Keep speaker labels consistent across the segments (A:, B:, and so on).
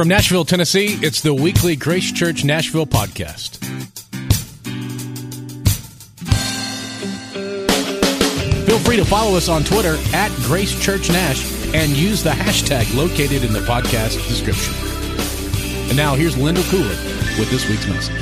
A: From Nashville, Tennessee, it's the weekly Grace Church Nashville podcast. Feel free to follow us on Twitter at Grace Church Nash and use the hashtag located in the podcast description. And now here's Lindell Cooley with this week's message.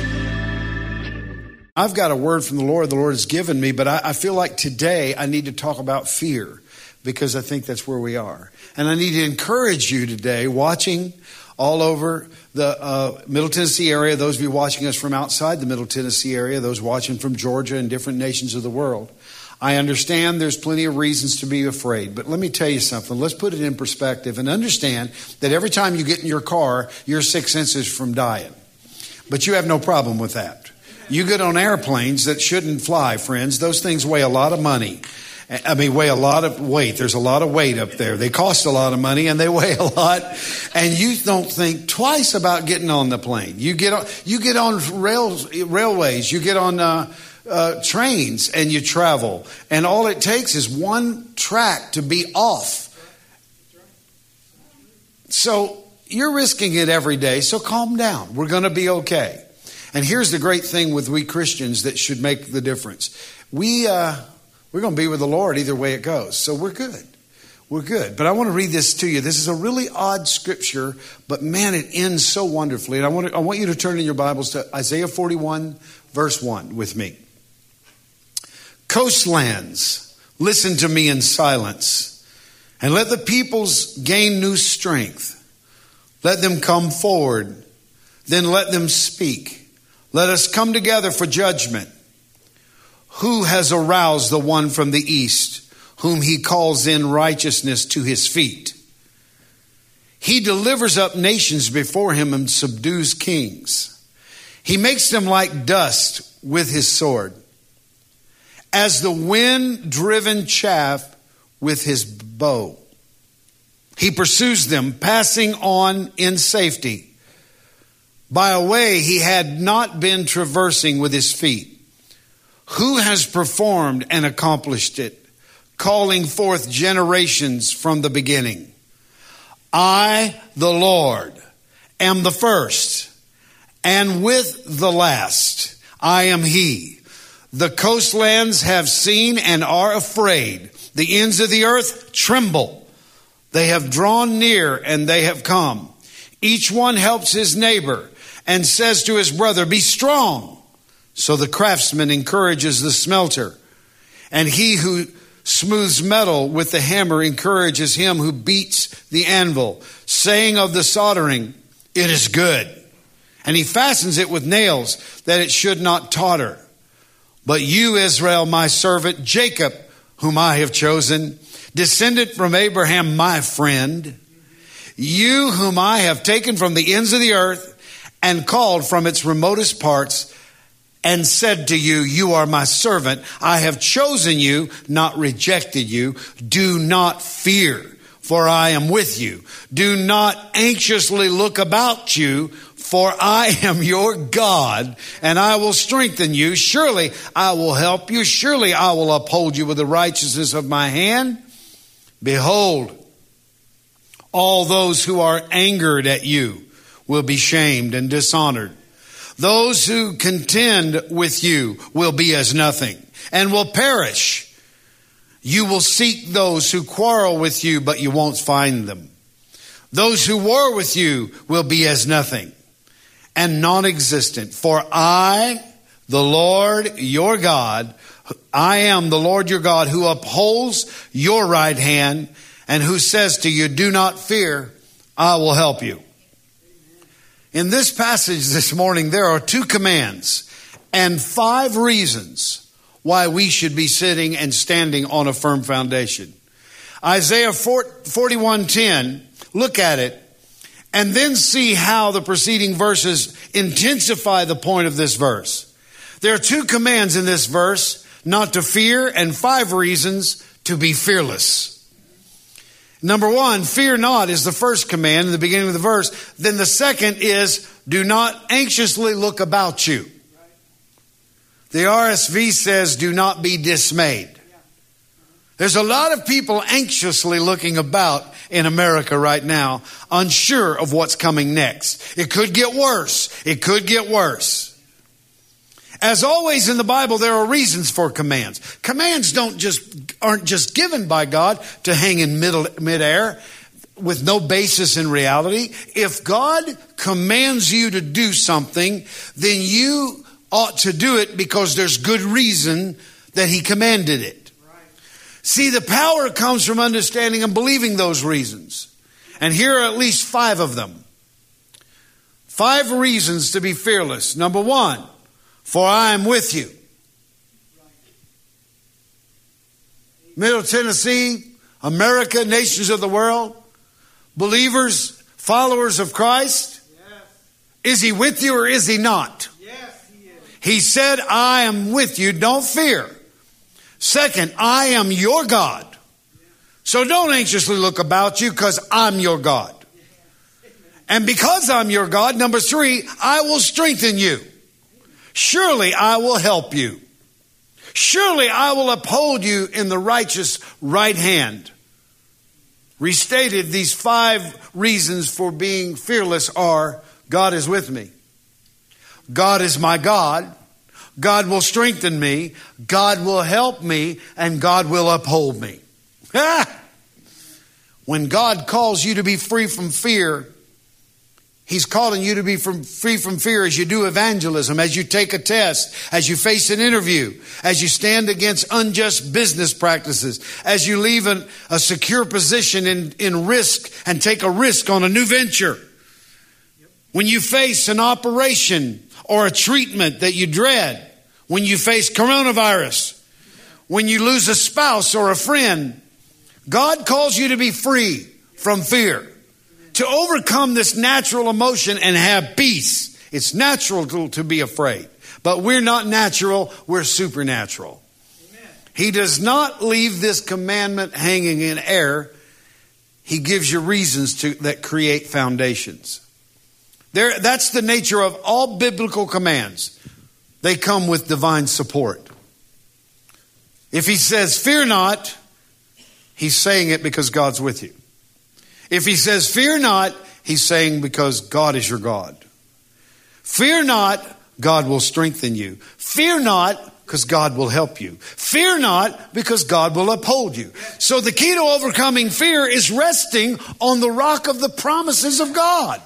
B: I've got a word from the Lord the Lord has given me, but I, I feel like today I need to talk about fear because I think that's where we are. And I need to encourage you today, watching all over the uh, Middle Tennessee area, those of you watching us from outside the Middle Tennessee area, those watching from Georgia and different nations of the world. I understand there's plenty of reasons to be afraid, but let me tell you something. Let's put it in perspective and understand that every time you get in your car, you're six inches from dying. But you have no problem with that. You get on airplanes that shouldn't fly, friends. Those things weigh a lot of money. I mean, weigh a lot of weight. There's a lot of weight up there. They cost a lot of money and they weigh a lot. And you don't think twice about getting on the plane. You get on, you get on rails, railways. You get on uh, uh, trains and you travel. And all it takes is one track to be off. So you're risking it every day. So calm down. We're going to be okay. And here's the great thing with we Christians that should make the difference. We, uh, we're going to be with the Lord either way it goes. So we're good. We're good. But I want to read this to you. This is a really odd scripture, but man, it ends so wonderfully. And I want, to, I want you to turn in your Bibles to Isaiah 41, verse 1 with me. Coastlands, listen to me in silence, and let the peoples gain new strength. Let them come forward, then let them speak. Let us come together for judgment. Who has aroused the one from the east, whom he calls in righteousness to his feet? He delivers up nations before him and subdues kings. He makes them like dust with his sword, as the wind driven chaff with his bow. He pursues them, passing on in safety by a way he had not been traversing with his feet. Who has performed and accomplished it, calling forth generations from the beginning? I, the Lord, am the first, and with the last, I am He. The coastlands have seen and are afraid. The ends of the earth tremble. They have drawn near and they have come. Each one helps his neighbor and says to his brother, Be strong. So the craftsman encourages the smelter, and he who smooths metal with the hammer encourages him who beats the anvil, saying of the soldering, It is good. And he fastens it with nails that it should not totter. But you, Israel, my servant, Jacob, whom I have chosen, descended from Abraham, my friend, you whom I have taken from the ends of the earth and called from its remotest parts, and said to you, You are my servant. I have chosen you, not rejected you. Do not fear, for I am with you. Do not anxiously look about you, for I am your God, and I will strengthen you. Surely I will help you. Surely I will uphold you with the righteousness of my hand. Behold, all those who are angered at you will be shamed and dishonored. Those who contend with you will be as nothing and will perish. You will seek those who quarrel with you, but you won't find them. Those who war with you will be as nothing and non existent. For I, the Lord your God, I am the Lord your God who upholds your right hand and who says to you, Do not fear, I will help you. In this passage this morning, there are two commands and five reasons why we should be sitting and standing on a firm foundation. Isaiah 41:10, look at it and then see how the preceding verses intensify the point of this verse. There are two commands in this verse, not to fear and five reasons to be fearless. Number one, fear not is the first command in the beginning of the verse. Then the second is, do not anxiously look about you. The RSV says, do not be dismayed. There's a lot of people anxiously looking about in America right now, unsure of what's coming next. It could get worse. It could get worse. As always in the Bible, there are reasons for commands. Commands don't just, aren't just given by God to hang in middle, midair with no basis in reality. If God commands you to do something, then you ought to do it because there's good reason that He commanded it. See, the power comes from understanding and believing those reasons. And here are at least five of them. Five reasons to be fearless. Number one, for I am with you. Middle Tennessee, America, nations of the world, believers, followers of Christ. Yes. Is he with you or is he not?
C: Yes, he is.
B: He said, I am with you, don't fear. Second, I am your God. So don't anxiously look about you because I'm your God. And because I'm your God, number three, I will strengthen you. Surely I will help you. Surely I will uphold you in the righteous right hand. Restated, these five reasons for being fearless are God is with me. God is my God. God will strengthen me, God will help me, and God will uphold me. when God calls you to be free from fear, He's calling you to be from, free from fear as you do evangelism, as you take a test, as you face an interview, as you stand against unjust business practices, as you leave an, a secure position in, in risk and take a risk on a new venture. When you face an operation or a treatment that you dread, when you face coronavirus, when you lose a spouse or a friend. God calls you to be free from fear, to overcome this natural emotion and have peace. It's natural to, to be afraid, but we're not natural, we're supernatural. Amen. He does not leave this commandment hanging in air. He gives you reasons to, that create foundations. There, that's the nature of all biblical commands they come with divine support. If he says, Fear not, he's saying it because God's with you. If he says, Fear not, he's saying because God is your God. Fear not, God will strengthen you. Fear not, because God will help you. Fear not, because God will uphold you. So the key to overcoming fear is resting on the rock of the promises of God.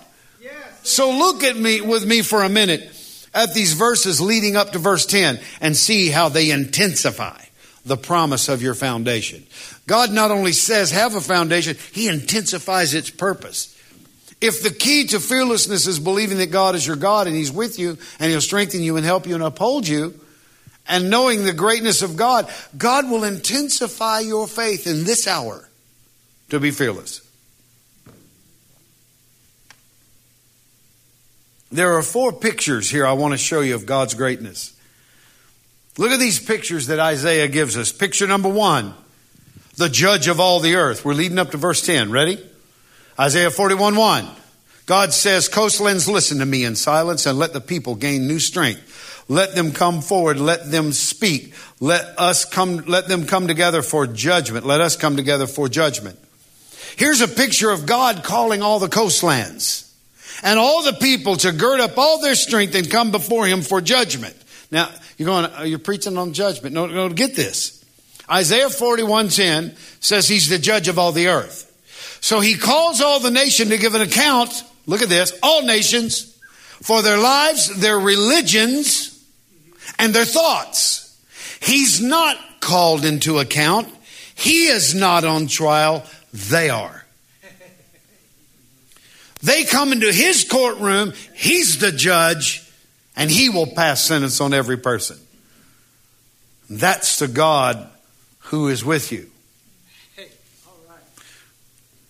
B: So look at me with me for a minute at these verses leading up to verse 10 and see how they intensify the promise of your foundation. God not only says have a foundation, He intensifies its purpose. If the key to fearlessness is believing that God is your God and He's with you and He'll strengthen you and help you and uphold you, and knowing the greatness of God, God will intensify your faith in this hour to be fearless. There are four pictures here I want to show you of God's greatness. Look at these pictures that Isaiah gives us. Picture number one, the judge of all the earth. We're leading up to verse 10. Ready? Isaiah 41 1. God says, Coastlands, listen to me in silence and let the people gain new strength. Let them come forward. Let them speak. Let us come, let them come together for judgment. Let us come together for judgment. Here's a picture of God calling all the coastlands and all the people to gird up all their strength and come before him for judgment. Now, you're going, uh, you're preaching on judgment. No, no, get this. Isaiah 41:10 says he's the judge of all the earth. So he calls all the nation to give an account. Look at this. All nations for their lives, their religions, and their thoughts. He's not called into account. He is not on trial. They are. They come into his courtroom, he's the judge, and he will pass sentence on every person. That's the God who is with you.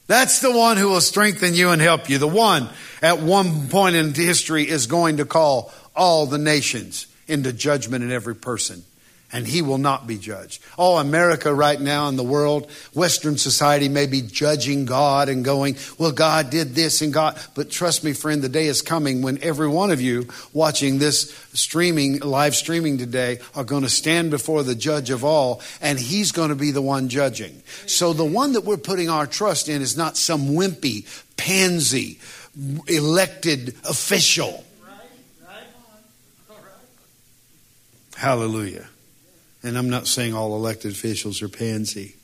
B: That's the one who will strengthen you and help you. The one at one point in history is going to call all the nations into judgment in every person and he will not be judged. Oh, America right now in the world, Western society may be judging God and going, well, God did this and God. But trust me, friend, the day is coming when every one of you watching this streaming, live streaming today, are going to stand before the judge of all, and he's going to be the one judging. So the one that we're putting our trust in is not some wimpy, pansy, elected official. Hallelujah. And I'm not saying all elected officials are pansy.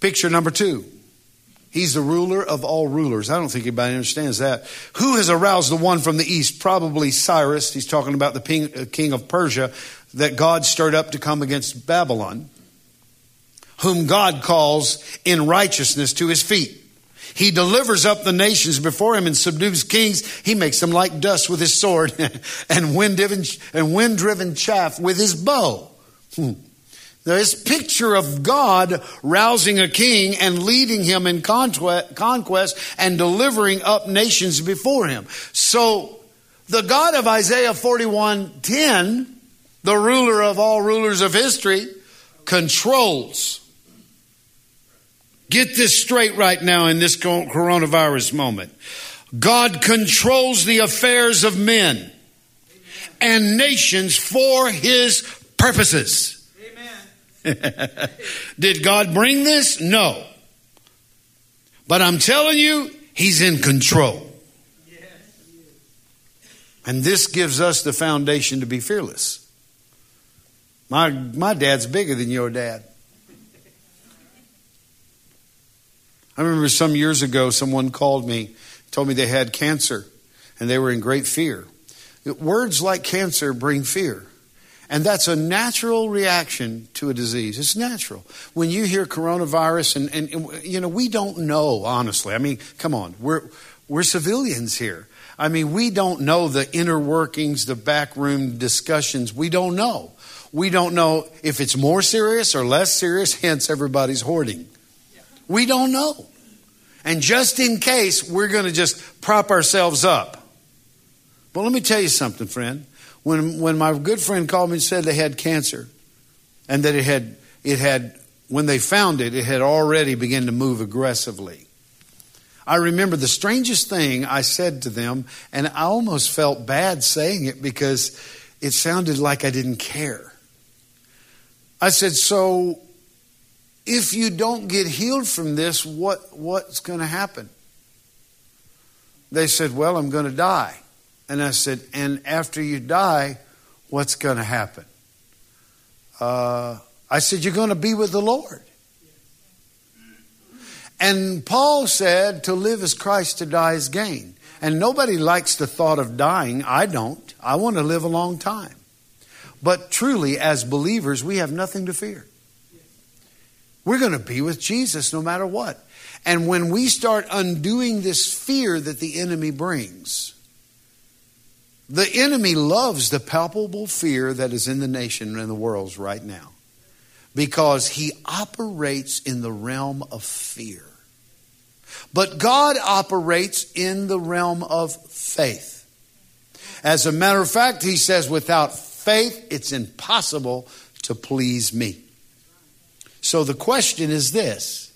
B: Picture number two. He's the ruler of all rulers. I don't think anybody understands that. Who has aroused the one from the east? Probably Cyrus. He's talking about the uh, king of Persia that God stirred up to come against Babylon, whom God calls in righteousness to his feet. He delivers up the nations before him and subdues kings. He makes them like dust with his sword and wind-driven, and wind-driven chaff with his bow. Hmm. This picture of God rousing a king and leading him in conquest and delivering up nations before him. So the God of Isaiah 41:10, the ruler of all rulers of history, controls. Get this straight right now in this coronavirus moment. God controls the affairs of men and nations for his purposes. Did God bring this? No. But I'm telling you, He's in control. And this gives us the foundation to be fearless. My, my dad's bigger than your dad. I remember some years ago, someone called me, told me they had cancer, and they were in great fear. Words like cancer bring fear. And that's a natural reaction to a disease. It's natural. When you hear coronavirus, and, and, and, you know, we don't know, honestly. I mean, come on, we're, we're civilians here. I mean, we don't know the inner workings, the backroom discussions. We don't know. We don't know if it's more serious or less serious, hence, everybody's hoarding. We don't know. And just in case, we're going to just prop ourselves up. But let me tell you something, friend when, when my good friend called me and said they had cancer and that it had, it had, when they found it, it had already begun to move aggressively. I remember the strangest thing I said to them, and I almost felt bad saying it because it sounded like I didn't care. I said, So if you don't get healed from this, what, what's going to happen? They said, Well, I'm going to die. And I said, And after you die, what's going to happen? Uh, I said, You're going to be with the Lord. And Paul said, To live is Christ, to die is gain. And nobody likes the thought of dying. I don't. I want to live a long time. But truly, as believers, we have nothing to fear. We're going to be with Jesus no matter what. And when we start undoing this fear that the enemy brings, the enemy loves the palpable fear that is in the nation and the world right now because he operates in the realm of fear. But God operates in the realm of faith. As a matter of fact, he says, without faith, it's impossible to please me. So the question is this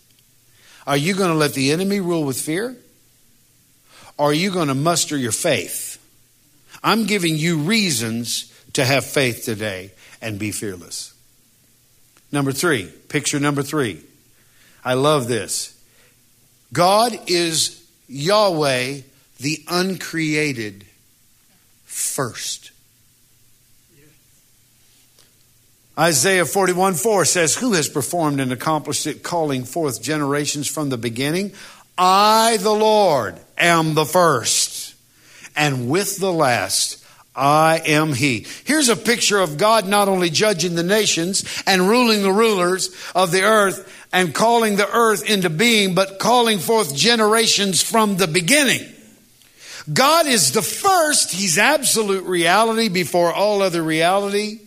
B: Are you going to let the enemy rule with fear? Or are you going to muster your faith? I'm giving you reasons to have faith today and be fearless. Number three, picture number three. I love this. God is Yahweh, the uncreated first. Isaiah 41 4 says, Who has performed and accomplished it, calling forth generations from the beginning? I, the Lord, am the first and with the last. I am He. Here's a picture of God not only judging the nations and ruling the rulers of the earth and calling the earth into being, but calling forth generations from the beginning. God is the first. He's absolute reality before all other reality,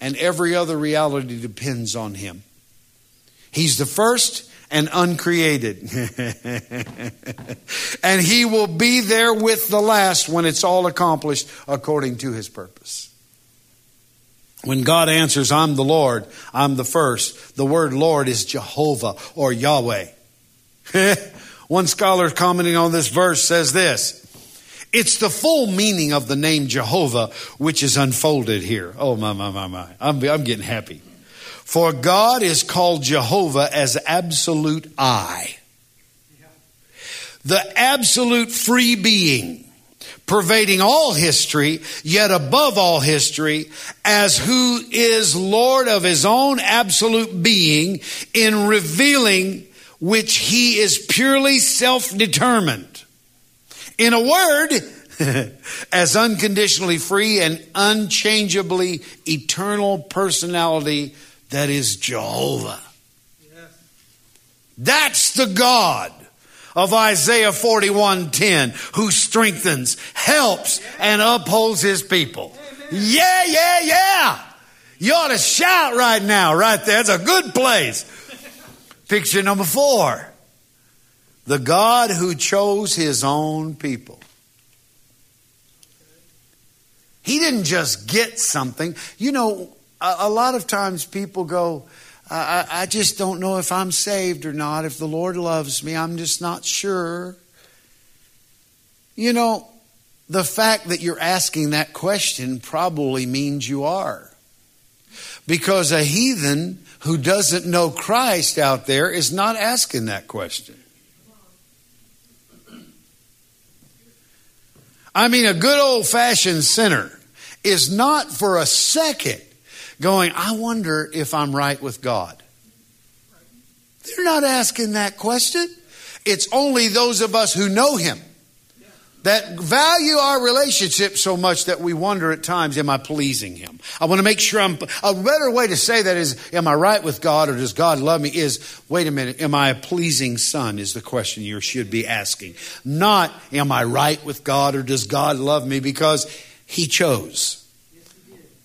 B: and every other reality depends on Him. He's the first and uncreated. and he will be there with the last when it's all accomplished according to his purpose. When God answers, I'm the Lord, I'm the first, the word Lord is Jehovah or Yahweh. One scholar commenting on this verse says this It's the full meaning of the name Jehovah which is unfolded here. Oh, my, my, my, my. I'm, I'm getting happy. For God is called Jehovah as absolute I, the absolute free being, pervading all history, yet above all history, as who is Lord of his own absolute being in revealing which he is purely self determined. In a word, as unconditionally free and unchangeably eternal personality that is Jehovah. Yes. That's the God of Isaiah 41:10 who strengthens, helps and upholds his people. Yeah, yeah, yeah. You ought to shout right now, right there. It's a good place. Picture number 4. The God who chose his own people. He didn't just get something. You know, a, a lot of times people go, I, I just don't know if I'm saved or not, if the Lord loves me. I'm just not sure. You know, the fact that you're asking that question probably means you are. Because a heathen who doesn't know Christ out there is not asking that question. I mean, a good old fashioned sinner is not for a second going, I wonder if I'm right with God. They're not asking that question. It's only those of us who know Him that value our relationship so much that we wonder at times, am I pleasing Him? I want to make sure I'm, a better way to say that is, am I right with God or does God love me? Is, wait a minute, am I a pleasing son? Is the question you should be asking. Not, am I right with God or does God love me? Because He chose.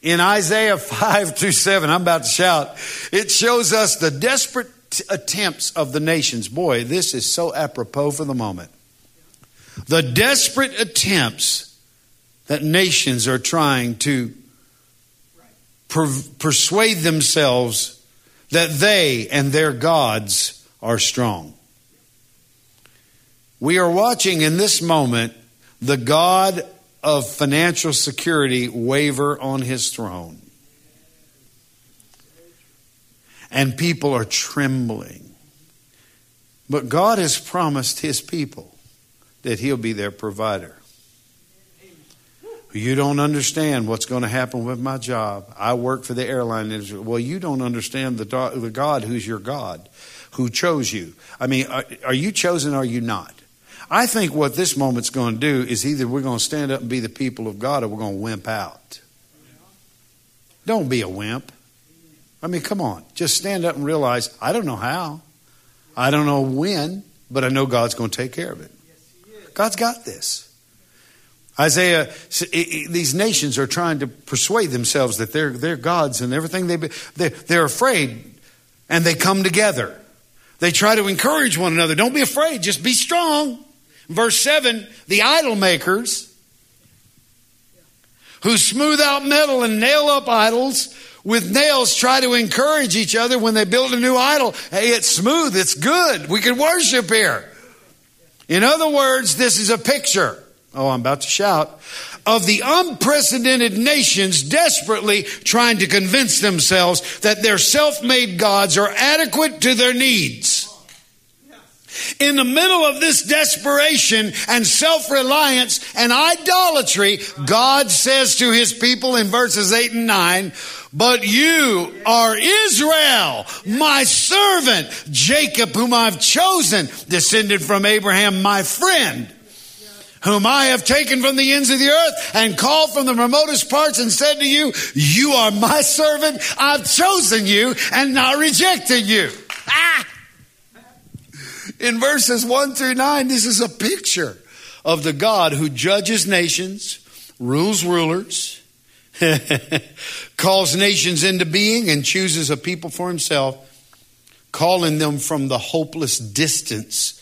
B: In Isaiah 5 through 7, I'm about to shout, it shows us the desperate attempts of the nations. Boy, this is so apropos for the moment. The desperate attempts that nations are trying to per- persuade themselves that they and their gods are strong. We are watching in this moment the God of financial security waver on his throne. And people are trembling. But God has promised his people that he'll be their provider. You don't understand what's going to happen with my job. I work for the airline industry. Well, you don't understand the, the God who's your God, who chose you. I mean, are, are you chosen or are you not? I think what this moment's going to do is either we're going to stand up and be the people of God or we're going to wimp out. Don't be a wimp. I mean, come on. Just stand up and realize I don't know how. I don't know when, but I know God's going to take care of it. God's got this. Isaiah, these nations are trying to persuade themselves that they're, they're gods and everything. They, they're, they're afraid and they come together. They try to encourage one another. Don't be afraid, just be strong. Verse 7 the idol makers who smooth out metal and nail up idols with nails try to encourage each other when they build a new idol. Hey, it's smooth, it's good. We can worship here. In other words, this is a picture. Oh, I'm about to shout. Of the unprecedented nations desperately trying to convince themselves that their self made gods are adequate to their needs. In the middle of this desperation and self reliance and idolatry, God says to his people in verses 8 and 9, But you are Israel, my servant, Jacob, whom I've chosen, descended from Abraham, my friend whom I have taken from the ends of the earth and called from the remotest parts and said to you, you are my servant. I've chosen you and not rejected you. In verses 1 through 9, this is a picture of the God who judges nations, rules rulers, calls nations into being, and chooses a people for himself, calling them from the hopeless distance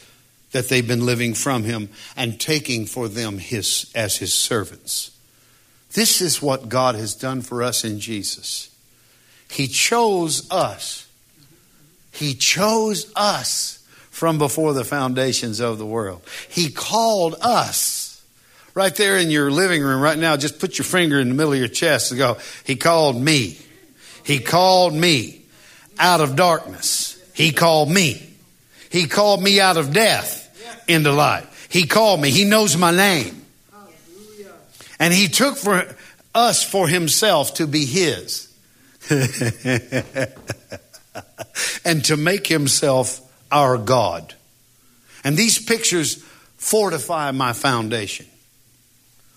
B: that they've been living from him and taking for them his as his servants. This is what God has done for us in Jesus. He chose us. He chose us from before the foundations of the world. He called us. Right there in your living room right now, just put your finger in the middle of your chest and go, He called me. He called me out of darkness. He called me. He called me out of death into life. He called me. He knows my name. And he took for us for himself to be his. and to make himself our God. And these pictures fortify my foundation.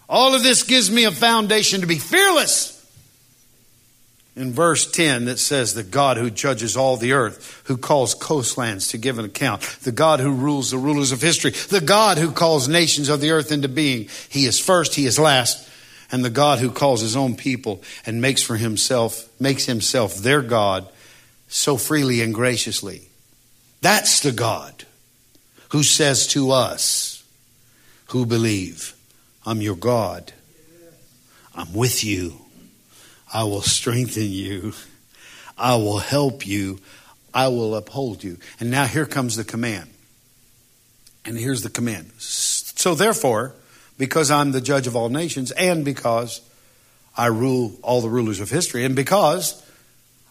B: All of this gives me a foundation to be fearless. In verse 10, that says, The God who judges all the earth, who calls coastlands to give an account, the God who rules the rulers of history, the God who calls nations of the earth into being. He is first, He is last, and the God who calls His own people and makes for Himself, makes Himself their God so freely and graciously. That's the God who says to us who believe, I'm your God. I'm with you. I will strengthen you. I will help you. I will uphold you. And now here comes the command. And here's the command. So therefore, because I'm the judge of all nations, and because I rule all the rulers of history, and because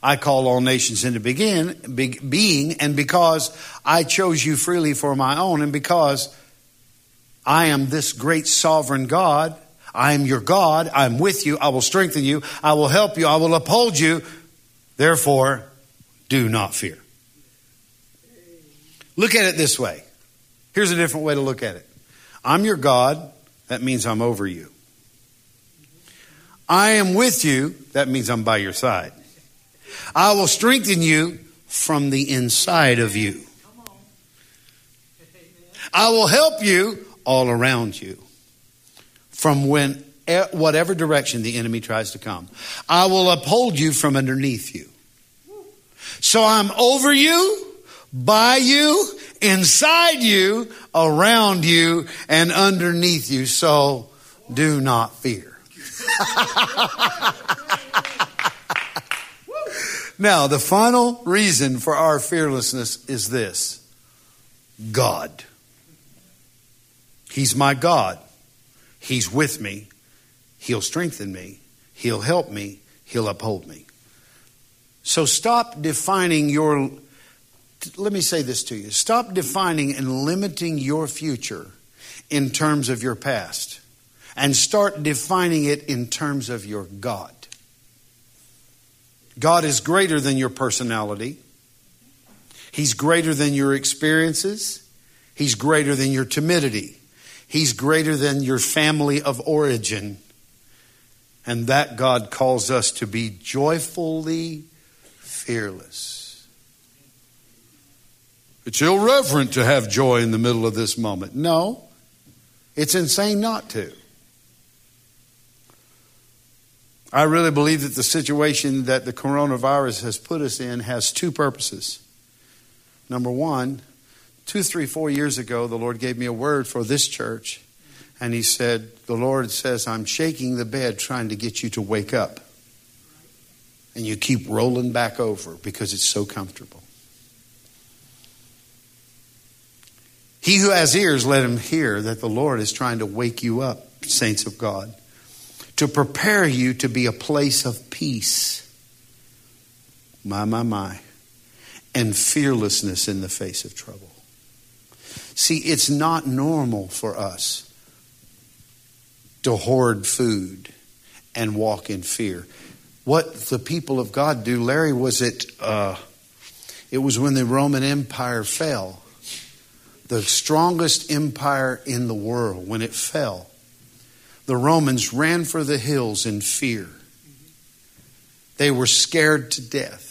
B: I call all nations into begin, be, being, and because I chose you freely for my own, and because I am this great sovereign God, I am your God, I'm with you, I will strengthen you, I will help you, I will uphold you. Therefore, do not fear. Look at it this way. Here's a different way to look at it. I'm your God, that means I'm over you. I am with you, that means I'm by your side. I will strengthen you from the inside of you. I will help you all around you from when whatever direction the enemy tries to come. I will uphold you from underneath you. So I'm over you, by you, inside you, around you, and underneath you. So do not fear. Now, the final reason for our fearlessness is this God. He's my God. He's with me. He'll strengthen me. He'll help me. He'll uphold me. So stop defining your, let me say this to you. Stop defining and limiting your future in terms of your past and start defining it in terms of your God. God is greater than your personality. He's greater than your experiences. He's greater than your timidity. He's greater than your family of origin. And that God calls us to be joyfully fearless. It's irreverent to have joy in the middle of this moment. No, it's insane not to. I really believe that the situation that the coronavirus has put us in has two purposes. Number one, two, three, four years ago, the Lord gave me a word for this church. And He said, The Lord says, I'm shaking the bed trying to get you to wake up. And you keep rolling back over because it's so comfortable. He who has ears, let him hear that the Lord is trying to wake you up, saints of God to prepare you to be a place of peace. My, my, my. And fearlessness in the face of trouble. See, it's not normal for us to hoard food and walk in fear. What the people of God do, Larry, was it? Uh, it was when the Roman Empire fell, the strongest empire in the world. When it fell, the Romans ran for the hills in fear. They were scared to death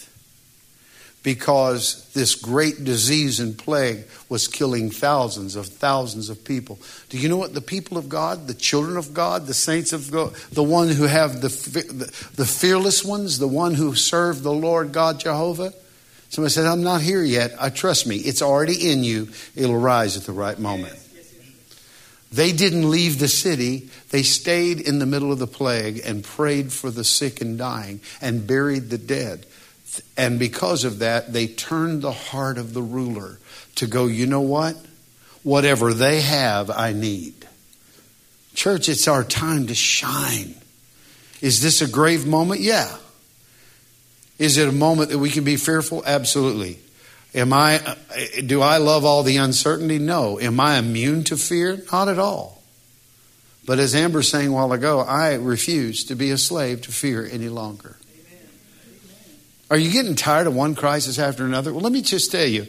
B: because this great disease and plague was killing thousands of thousands of people. Do you know what the people of God, the children of God, the saints of God, the one who have the, the, fearless ones, the one who serve the Lord God Jehovah? Somebody said, I'm not here yet. I trust me. It's already in you. It'll rise at the right moment. They didn't leave the city. They stayed in the middle of the plague and prayed for the sick and dying and buried the dead. And because of that, they turned the heart of the ruler to go, you know what? Whatever they have, I need. Church, it's our time to shine. Is this a grave moment? Yeah. Is it a moment that we can be fearful? Absolutely. Am I do I love all the uncertainty? No. Am I immune to fear? Not at all. But as Amber saying a while ago, I refuse to be a slave to fear any longer. Are you getting tired of one crisis after another? Well, let me just tell you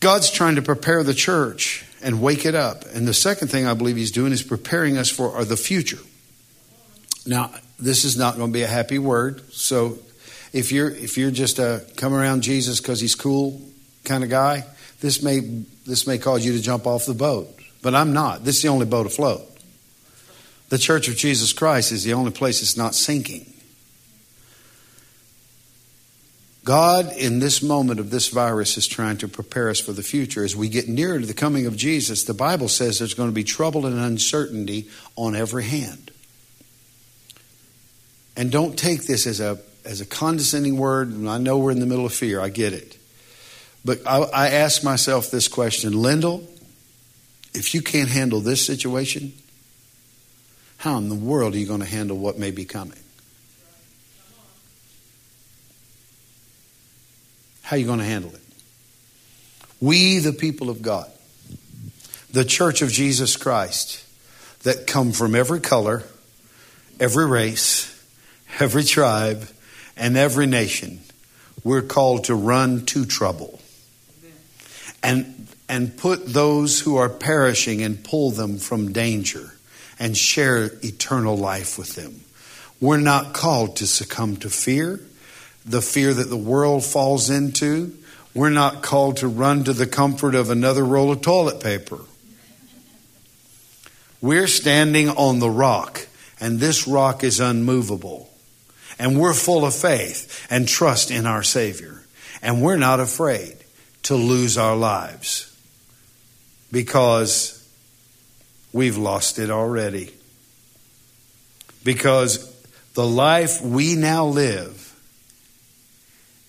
B: God's trying to prepare the church and wake it up. And the second thing I believe He's doing is preparing us for the future. Now, this is not going to be a happy word, so if you're if you're just a come around Jesus because he's cool kind of guy, this may this may cause you to jump off the boat. But I'm not. This is the only boat afloat. The Church of Jesus Christ is the only place that's not sinking. God, in this moment of this virus, is trying to prepare us for the future. As we get nearer to the coming of Jesus, the Bible says there's going to be trouble and uncertainty on every hand. And don't take this as a as a condescending word. And I know we're in the middle of fear. I get it. But I, I ask myself this question Lindell, if you can't handle this situation, how in the world are you going to handle what may be coming? How are you going to handle it? We, the people of God, the church of Jesus Christ, that come from every color, every race, every tribe, and every nation, we're called to run to trouble and, and put those who are perishing and pull them from danger and share eternal life with them. We're not called to succumb to fear, the fear that the world falls into. We're not called to run to the comfort of another roll of toilet paper. We're standing on the rock, and this rock is unmovable. And we're full of faith and trust in our Savior. And we're not afraid to lose our lives because we've lost it already. Because the life we now live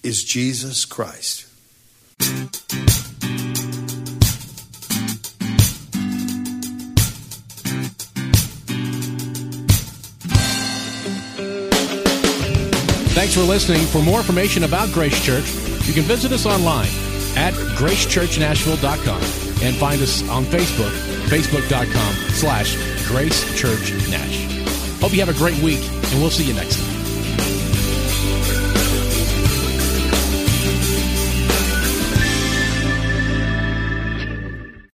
B: is Jesus Christ.
A: Thanks for listening. For more information about Grace Church, you can visit us online at gracechurchnashville.com and find us on Facebook, facebook.com slash gracechurchnash. Hope you have a great week, and we'll see you next time.